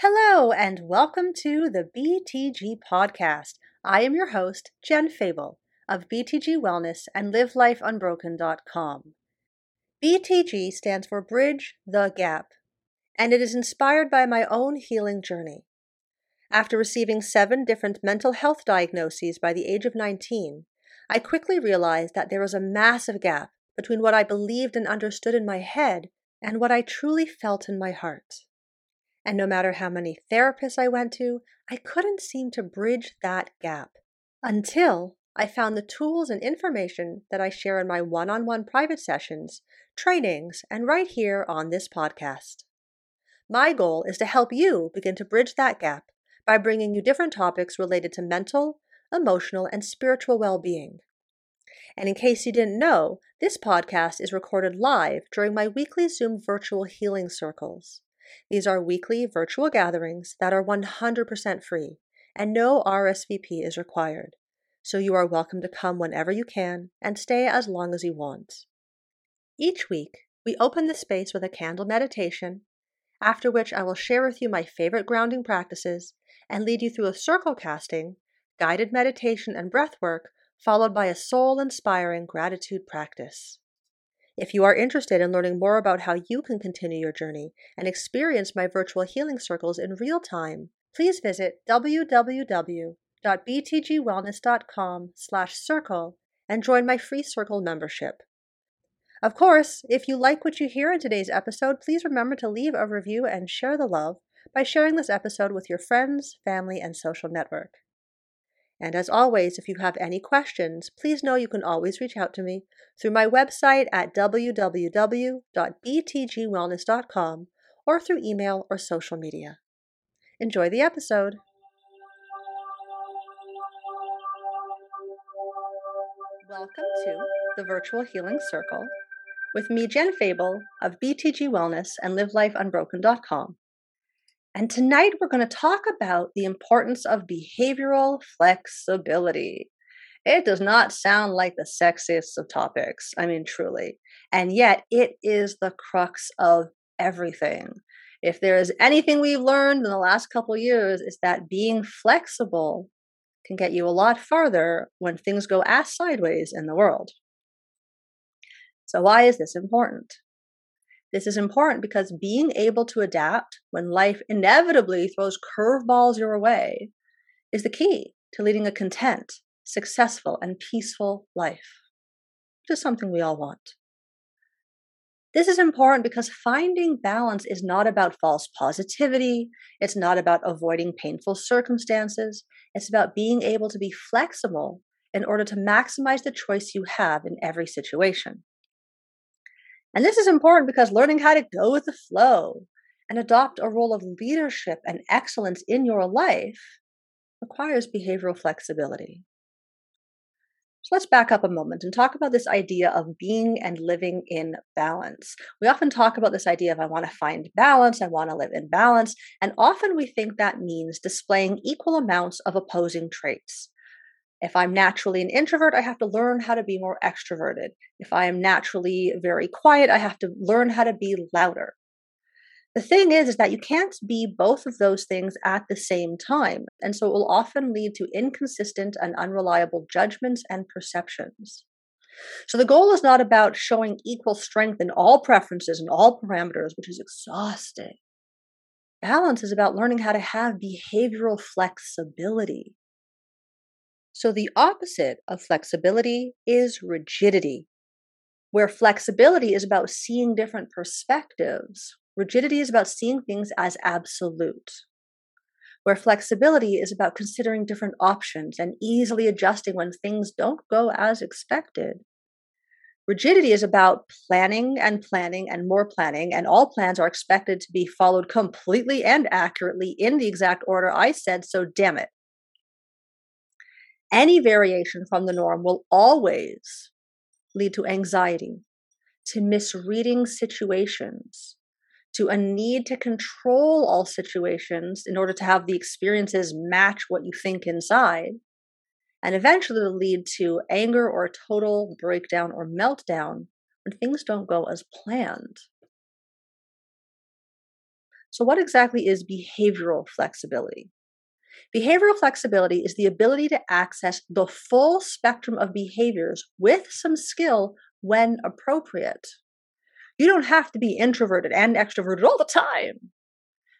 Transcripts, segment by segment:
Hello, and welcome to the BTG Podcast. I am your host, Jen Fable of BTG Wellness and LiveLifeUnbroken.com. BTG stands for Bridge the Gap, and it is inspired by my own healing journey. After receiving seven different mental health diagnoses by the age of 19, I quickly realized that there was a massive gap between what I believed and understood in my head and what I truly felt in my heart. And no matter how many therapists I went to, I couldn't seem to bridge that gap until I found the tools and information that I share in my one on one private sessions, trainings, and right here on this podcast. My goal is to help you begin to bridge that gap by bringing you different topics related to mental, emotional, and spiritual well being. And in case you didn't know, this podcast is recorded live during my weekly Zoom virtual healing circles. These are weekly virtual gatherings that are 100% free, and no RSVP is required. So you are welcome to come whenever you can and stay as long as you want. Each week, we open the space with a candle meditation, after which I will share with you my favorite grounding practices and lead you through a circle casting, guided meditation, and breath work, followed by a soul inspiring gratitude practice. If you are interested in learning more about how you can continue your journey and experience my virtual healing circles in real time, please visit www.btgwellness.com/circle and join my free circle membership. Of course, if you like what you hear in today's episode, please remember to leave a review and share the love by sharing this episode with your friends, family, and social network. And as always, if you have any questions, please know you can always reach out to me through my website at www.btgwellness.com or through email or social media. Enjoy the episode. Welcome to the Virtual Healing Circle with me, Jen Fable of BTG Wellness and LiveLifeUnbroken.com. And tonight we're going to talk about the importance of behavioral flexibility. It does not sound like the sexiest of topics. I mean, truly. And yet it is the crux of everything. If there is anything we've learned in the last couple years, is that being flexible can get you a lot farther when things go ass sideways in the world. So, why is this important? This is important because being able to adapt when life inevitably throws curveballs your way is the key to leading a content, successful, and peaceful life, is something we all want. This is important because finding balance is not about false positivity. It's not about avoiding painful circumstances. It's about being able to be flexible in order to maximize the choice you have in every situation. And this is important because learning how to go with the flow and adopt a role of leadership and excellence in your life requires behavioral flexibility. So let's back up a moment and talk about this idea of being and living in balance. We often talk about this idea of I want to find balance, I want to live in balance, and often we think that means displaying equal amounts of opposing traits. If I'm naturally an introvert, I have to learn how to be more extroverted. If I am naturally very quiet, I have to learn how to be louder. The thing is, is that you can't be both of those things at the same time. And so it will often lead to inconsistent and unreliable judgments and perceptions. So the goal is not about showing equal strength in all preferences and all parameters, which is exhausting. Balance is about learning how to have behavioral flexibility. So, the opposite of flexibility is rigidity, where flexibility is about seeing different perspectives. Rigidity is about seeing things as absolute, where flexibility is about considering different options and easily adjusting when things don't go as expected. Rigidity is about planning and planning and more planning, and all plans are expected to be followed completely and accurately in the exact order I said, so damn it. Any variation from the norm will always lead to anxiety, to misreading situations, to a need to control all situations in order to have the experiences match what you think inside, and eventually lead to anger or total breakdown or meltdown when things don't go as planned. So, what exactly is behavioral flexibility? Behavioral flexibility is the ability to access the full spectrum of behaviors with some skill when appropriate. You don't have to be introverted and extroverted all the time.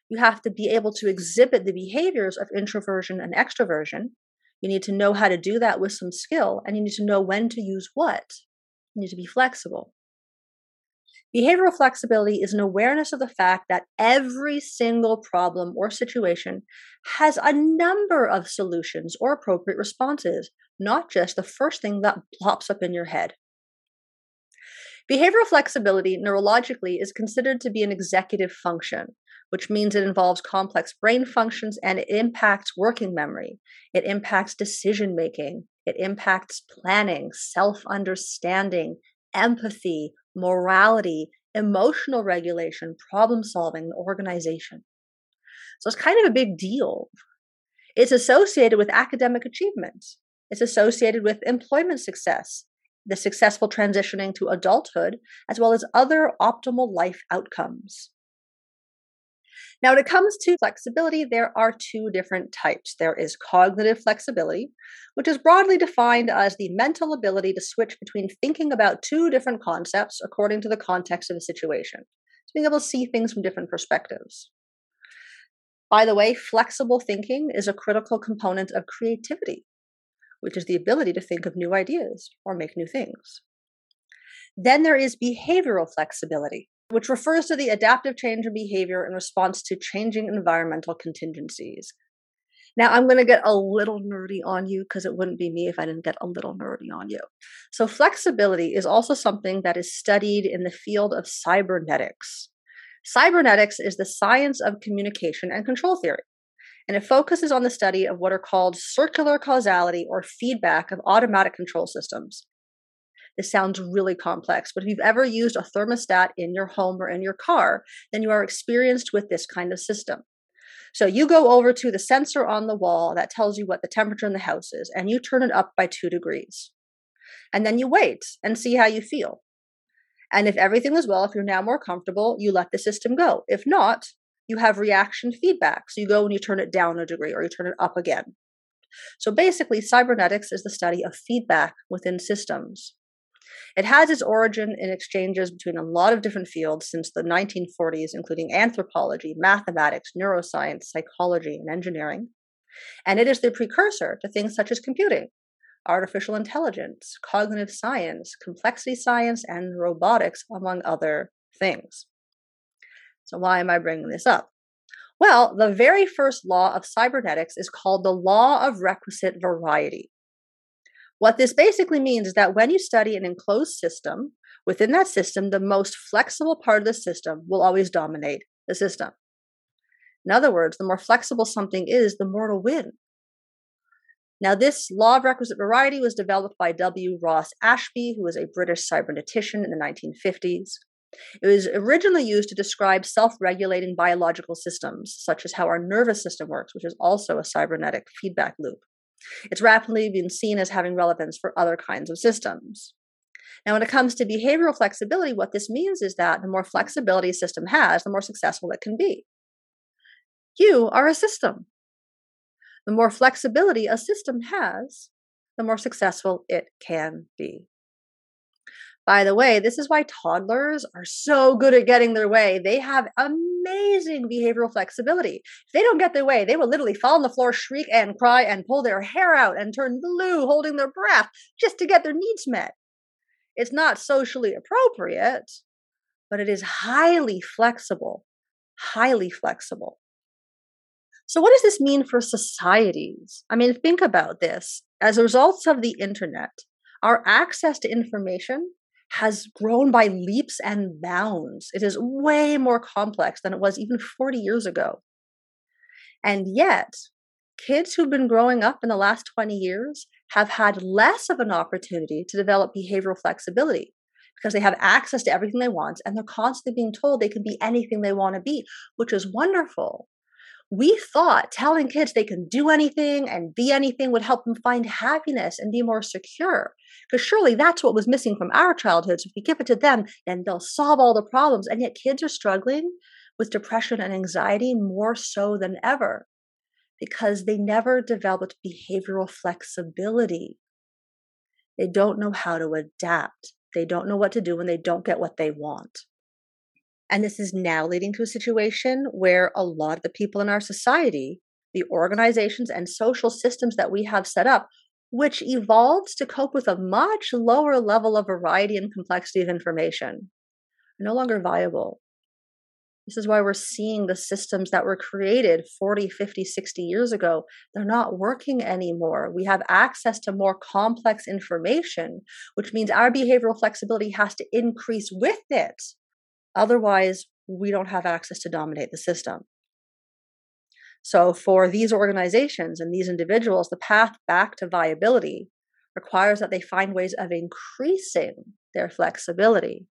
You have to be able to exhibit the behaviors of introversion and extroversion. You need to know how to do that with some skill, and you need to know when to use what. You need to be flexible. Behavioral flexibility is an awareness of the fact that every single problem or situation has a number of solutions or appropriate responses, not just the first thing that pops up in your head. Behavioral flexibility neurologically is considered to be an executive function, which means it involves complex brain functions and it impacts working memory. It impacts decision making. It impacts planning, self understanding, empathy, morality, emotional regulation, problem solving, organization. So it's kind of a big deal. It's associated with academic achievement. It's associated with employment success, the successful transitioning to adulthood, as well as other optimal life outcomes. Now, when it comes to flexibility, there are two different types. There is cognitive flexibility, which is broadly defined as the mental ability to switch between thinking about two different concepts according to the context of the situation. So being able to see things from different perspectives. By the way, flexible thinking is a critical component of creativity, which is the ability to think of new ideas or make new things. Then there is behavioral flexibility, which refers to the adaptive change in behavior in response to changing environmental contingencies. Now, I'm going to get a little nerdy on you because it wouldn't be me if I didn't get a little nerdy on you. So, flexibility is also something that is studied in the field of cybernetics. Cybernetics is the science of communication and control theory, and it focuses on the study of what are called circular causality or feedback of automatic control systems. This sounds really complex, but if you've ever used a thermostat in your home or in your car, then you are experienced with this kind of system. So you go over to the sensor on the wall that tells you what the temperature in the house is, and you turn it up by two degrees. And then you wait and see how you feel. And if everything is well, if you're now more comfortable, you let the system go. If not, you have reaction feedback. So you go and you turn it down a degree or you turn it up again. So basically, cybernetics is the study of feedback within systems. It has its origin in exchanges between a lot of different fields since the 1940s, including anthropology, mathematics, neuroscience, psychology, and engineering. And it is the precursor to things such as computing, artificial intelligence, cognitive science, complexity science, and robotics, among other things. So, why am I bringing this up? Well, the very first law of cybernetics is called the law of requisite variety. What this basically means is that when you study an enclosed system, within that system, the most flexible part of the system will always dominate the system. In other words, the more flexible something is, the more it'll win. Now, this law of requisite variety was developed by W. Ross Ashby, who was a British cybernetician in the 1950s. It was originally used to describe self regulating biological systems, such as how our nervous system works, which is also a cybernetic feedback loop. It's rapidly been seen as having relevance for other kinds of systems. Now, when it comes to behavioral flexibility, what this means is that the more flexibility a system has, the more successful it can be. You are a system. The more flexibility a system has, the more successful it can be. By the way, this is why toddlers are so good at getting their way. They have amazing behavioral flexibility. If they don't get their way, they will literally fall on the floor, shriek and cry, and pull their hair out and turn blue, holding their breath just to get their needs met. It's not socially appropriate, but it is highly flexible. Highly flexible. So, what does this mean for societies? I mean, think about this. As a result of the internet, our access to information has grown by leaps and bounds. It is way more complex than it was even 40 years ago. And yet, kids who've been growing up in the last 20 years have had less of an opportunity to develop behavioral flexibility because they have access to everything they want and they're constantly being told they can be anything they want to be, which is wonderful we thought telling kids they can do anything and be anything would help them find happiness and be more secure. Because surely that's what was missing from our childhoods. If we give it to them, then they'll solve all the problems. And yet kids are struggling with depression and anxiety more so than ever because they never developed behavioral flexibility. They don't know how to adapt. They don't know what to do when they don't get what they want. And this is now leading to a situation where a lot of the people in our society, the organizations and social systems that we have set up, which evolved to cope with a much lower level of variety and complexity of information, are no longer viable. This is why we're seeing the systems that were created 40, 50, 60 years ago, they're not working anymore. We have access to more complex information, which means our behavioral flexibility has to increase with it. Otherwise, we don't have access to dominate the system. So, for these organizations and these individuals, the path back to viability requires that they find ways of increasing their flexibility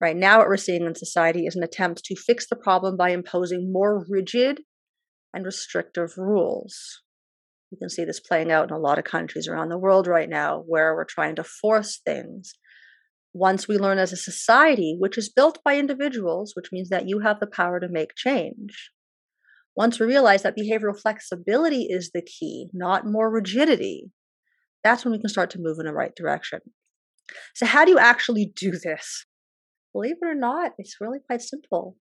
Right now, what we're seeing in society is an attempt to fix the problem by imposing more rigid and restrictive rules. You can see this playing out in a lot of countries around the world right now where we're trying to force things. Once we learn as a society, which is built by individuals, which means that you have the power to make change. Once we realize that behavioral flexibility is the key, not more rigidity, that's when we can start to move in the right direction. So, how do you actually do this? believe it or not, it's really quite simple.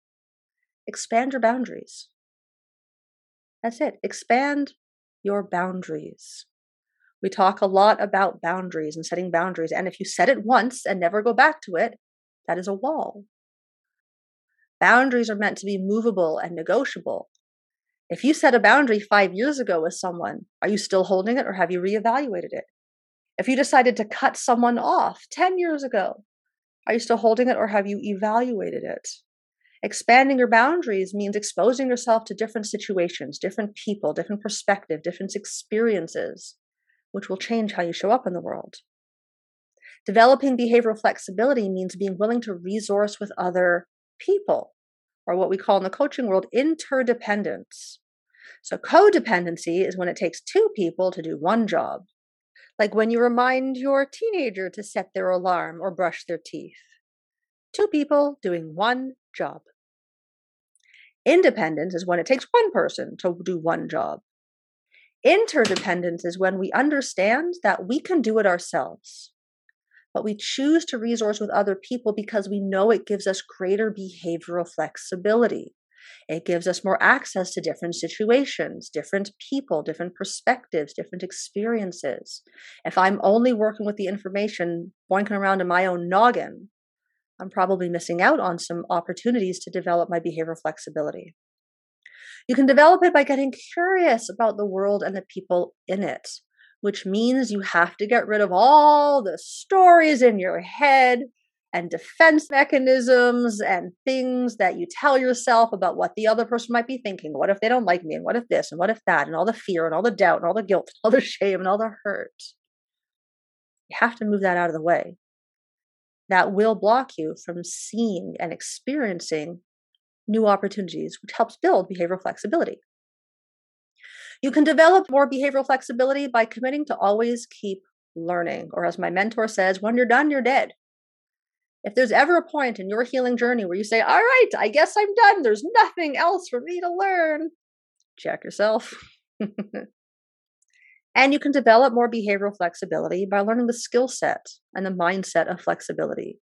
Expand your boundaries. That's it. Expand your boundaries. We talk a lot about boundaries and setting boundaries. And if you set it once and never go back to it, that is a wall. Boundaries are meant to be movable and negotiable. If you set a boundary five years ago with someone, are you still holding it or have you reevaluated it? If you decided to cut someone off 10 years ago, are you still holding it or have you evaluated it? Expanding your boundaries means exposing yourself to different situations, different people, different perspective, different experiences, which will change how you show up in the world. Developing behavioral flexibility means being willing to resource with other people, or what we call in the coaching world interdependence. So, codependency is when it takes two people to do one job like when you remind your teenager to set their alarm or brush their teeth. Two people doing one job. Independence is when it takes one person to do one job. Interdependence is when we understand that we can do it ourselves, but we choose to resource with other people because we know it gives us greater behavioral flexibility. It gives us more access to different situations, different people, different perspectives, different experiences. If I'm only working with the information boinking around in my own noggin, I'm probably missing out on some opportunities to develop my behavioral flexibility. You can develop it by getting curious about the world and the people in it, which means you have to get rid of all the stories in your head and defense mechanisms and things that you tell yourself about what the other person might be thinking. What if they don't like me? And what if this? And what if that? And all the fear and all the doubt and all the guilt and all the shame and all the hurt. You have to move that out of the way. That will block you from seeing and experiencing new opportunities, which helps build behavioral flexibility. You can develop more behavioral flexibility by committing to always keep learning. Or, as my mentor says, when you're done, you're dead. If there's ever a point in your healing journey where you say, All right, I guess I'm done, there's nothing else for me to learn, check yourself. and you can develop more behavioral flexibility by learning the skill set and the mindset of flexibility.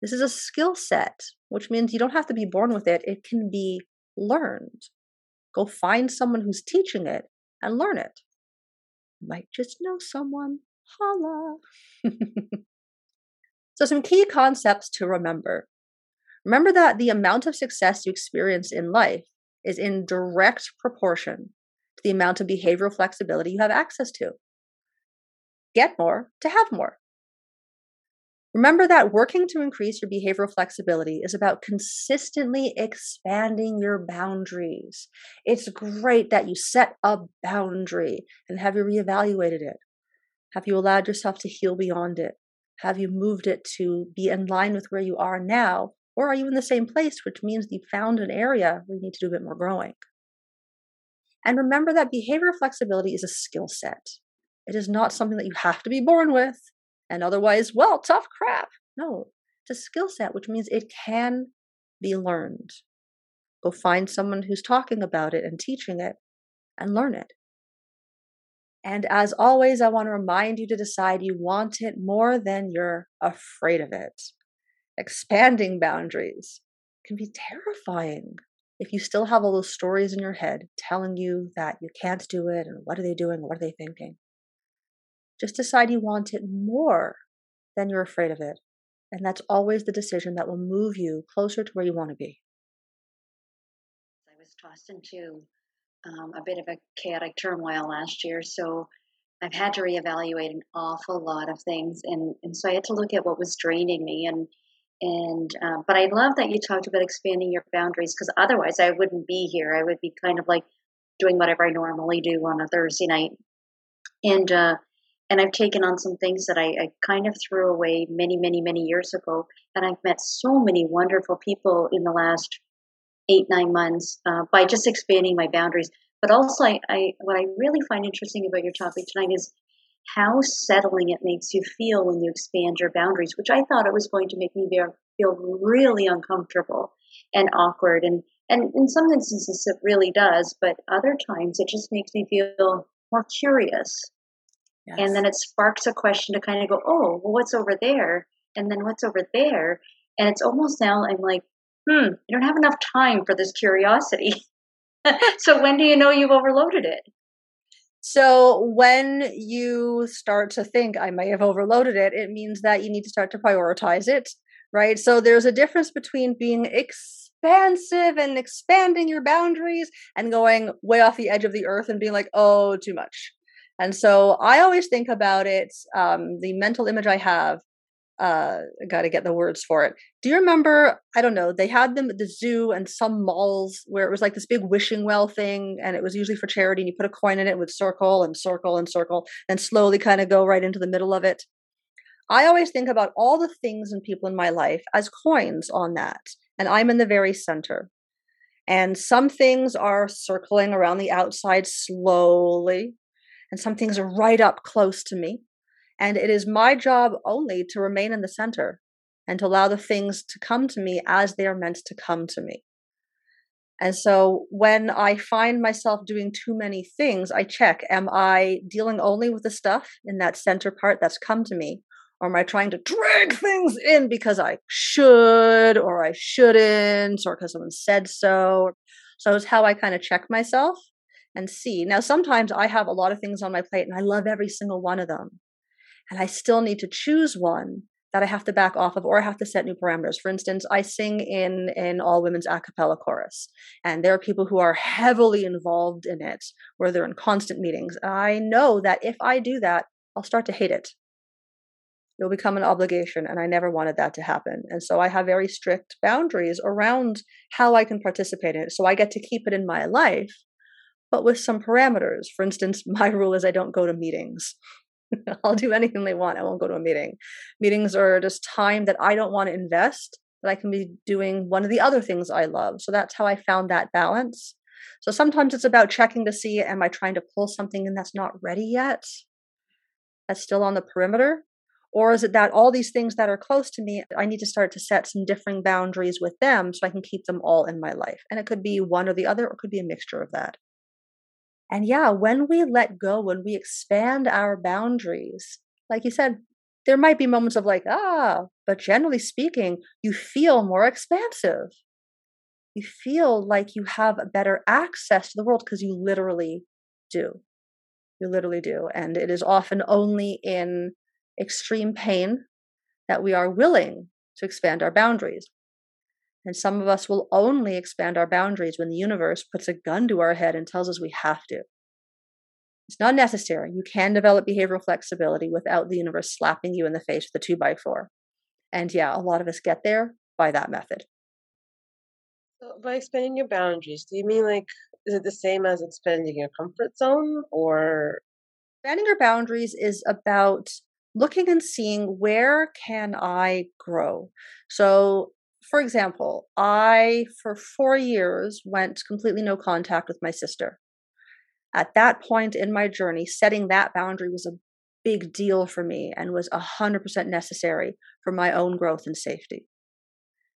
This is a skill set, which means you don't have to be born with it, it can be learned. Go find someone who's teaching it and learn it. You might just know someone. Holla. So, some key concepts to remember. Remember that the amount of success you experience in life is in direct proportion to the amount of behavioral flexibility you have access to. Get more to have more. Remember that working to increase your behavioral flexibility is about consistently expanding your boundaries. It's great that you set a boundary and have you reevaluated it? Have you allowed yourself to heal beyond it? Have you moved it to be in line with where you are now? Or are you in the same place, which means you found an area where you need to do a bit more growing? And remember that behavioral flexibility is a skill set. It is not something that you have to be born with and otherwise, well, tough crap. No, it's a skill set, which means it can be learned. Go find someone who's talking about it and teaching it and learn it. And as always, I want to remind you to decide you want it more than you're afraid of it. Expanding boundaries can be terrifying if you still have all those stories in your head telling you that you can't do it and what are they doing, what are they thinking. Just decide you want it more than you're afraid of it. And that's always the decision that will move you closer to where you want to be. I was tossed into um, a bit of a chaotic turmoil last year. So I've had to reevaluate an awful lot of things, and, and so I had to look at what was draining me. And and uh, but I love that you talked about expanding your boundaries because otherwise I wouldn't be here. I would be kind of like doing whatever I normally do on a Thursday night, and uh, and I've taken on some things that I, I kind of threw away many, many, many years ago. And I've met so many wonderful people in the last eight nine months uh, by just expanding my boundaries. But also, I, I what I really find interesting about your topic tonight is how settling it makes you feel when you expand your boundaries, which I thought it was going to make me feel really uncomfortable and awkward. And, and in some instances, it really does, but other times it just makes me feel more curious. Yes. And then it sparks a question to kind of go, oh, well, what's over there? And then what's over there? And it's almost now I'm like, hmm, you don't have enough time for this curiosity. so when do you know you've overloaded it? So when you start to think I may have overloaded it, it means that you need to start to prioritize it, right? So there's a difference between being expansive and expanding your boundaries and going way off the edge of the earth and being like, oh, too much. And so I always think about it. Um, the mental image I have uh got to get the words for it do you remember i don't know they had them at the zoo and some malls where it was like this big wishing well thing and it was usually for charity and you put a coin in it with circle and circle and circle and slowly kind of go right into the middle of it i always think about all the things and people in my life as coins on that and i'm in the very center and some things are circling around the outside slowly and some things are right up close to me and it is my job only to remain in the center and to allow the things to come to me as they are meant to come to me. And so when I find myself doing too many things, I check am I dealing only with the stuff in that center part that's come to me? Or am I trying to drag things in because I should or I shouldn't or because someone said so? So it's how I kind of check myself and see. Now, sometimes I have a lot of things on my plate and I love every single one of them and I still need to choose one that I have to back off of or I have to set new parameters. For instance, I sing in in all women's a cappella chorus and there are people who are heavily involved in it where they're in constant meetings. I know that if I do that, I'll start to hate it. It'll become an obligation and I never wanted that to happen. And so I have very strict boundaries around how I can participate in it. So I get to keep it in my life but with some parameters. For instance, my rule is I don't go to meetings. I'll do anything they want. I won't go to a meeting. Meetings are just time that I don't want to invest, that I can be doing one of the other things I love. So that's how I found that balance. So sometimes it's about checking to see am I trying to pull something in that's not ready yet? That's still on the perimeter? Or is it that all these things that are close to me, I need to start to set some differing boundaries with them so I can keep them all in my life? And it could be one or the other, or it could be a mixture of that. And yeah, when we let go, when we expand our boundaries, like you said, there might be moments of like, ah, but generally speaking, you feel more expansive. You feel like you have better access to the world because you literally do. You literally do. And it is often only in extreme pain that we are willing to expand our boundaries. And some of us will only expand our boundaries when the universe puts a gun to our head and tells us we have to. It's not necessary. You can develop behavioral flexibility without the universe slapping you in the face with a two by four. And yeah, a lot of us get there by that method. So by expanding your boundaries, do you mean like, is it the same as expanding your comfort zone or? Expanding your boundaries is about looking and seeing where can I grow. So for example, I, for four years, went completely no contact with my sister. At that point in my journey, setting that boundary was a big deal for me and was 100% necessary for my own growth and safety.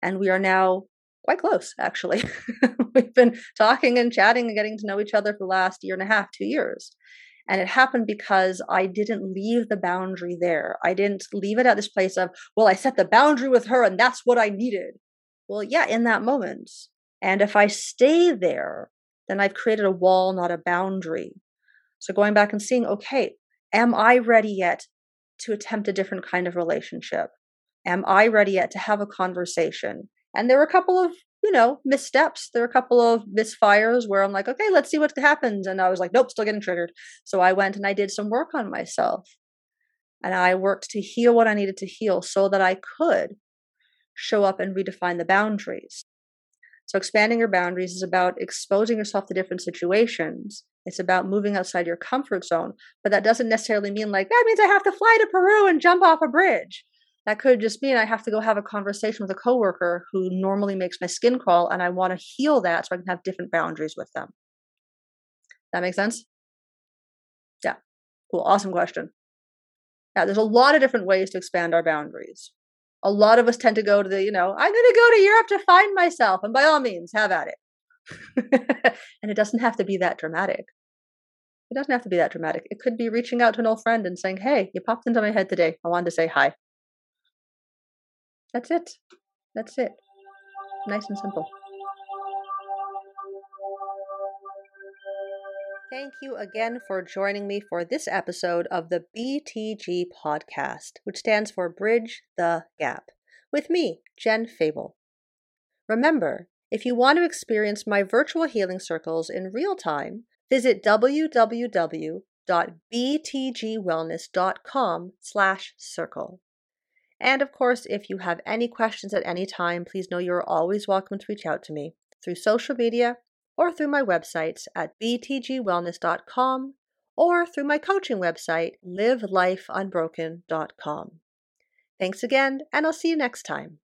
And we are now quite close, actually. We've been talking and chatting and getting to know each other for the last year and a half, two years. And it happened because I didn't leave the boundary there. I didn't leave it at this place of, well, I set the boundary with her and that's what I needed. Well, yeah, in that moment. And if I stay there, then I've created a wall, not a boundary. So going back and seeing, okay, am I ready yet to attempt a different kind of relationship? Am I ready yet to have a conversation? And there were a couple of, you know, missteps. There were a couple of misfires where I'm like, okay, let's see what happens. And I was like, nope, still getting triggered. So I went and I did some work on myself. And I worked to heal what I needed to heal so that I could show up and redefine the boundaries. So expanding your boundaries is about exposing yourself to different situations. It's about moving outside your comfort zone. But that doesn't necessarily mean like, that means I have to fly to Peru and jump off a bridge. That could just mean I have to go have a conversation with a coworker who normally makes my skin crawl, and I want to heal that so I can have different boundaries with them. That makes sense? Yeah. Cool. Awesome question. Yeah, there's a lot of different ways to expand our boundaries. A lot of us tend to go to the, you know, I'm going to go to Europe to find myself, and by all means, have at it. and it doesn't have to be that dramatic. It doesn't have to be that dramatic. It could be reaching out to an old friend and saying, Hey, you popped into my head today. I wanted to say hi. That's it. That's it. Nice and simple. Thank you again for joining me for this episode of the BTG podcast, which stands for Bridge the Gap, with me, Jen Fable. Remember, if you want to experience my virtual healing circles in real time, visit www.btgwellness.com/circle. And of course, if you have any questions at any time, please know you're always welcome to reach out to me through social media or through my websites at btgwellness.com or through my coaching website, livelifeunbroken.com. Thanks again, and I'll see you next time.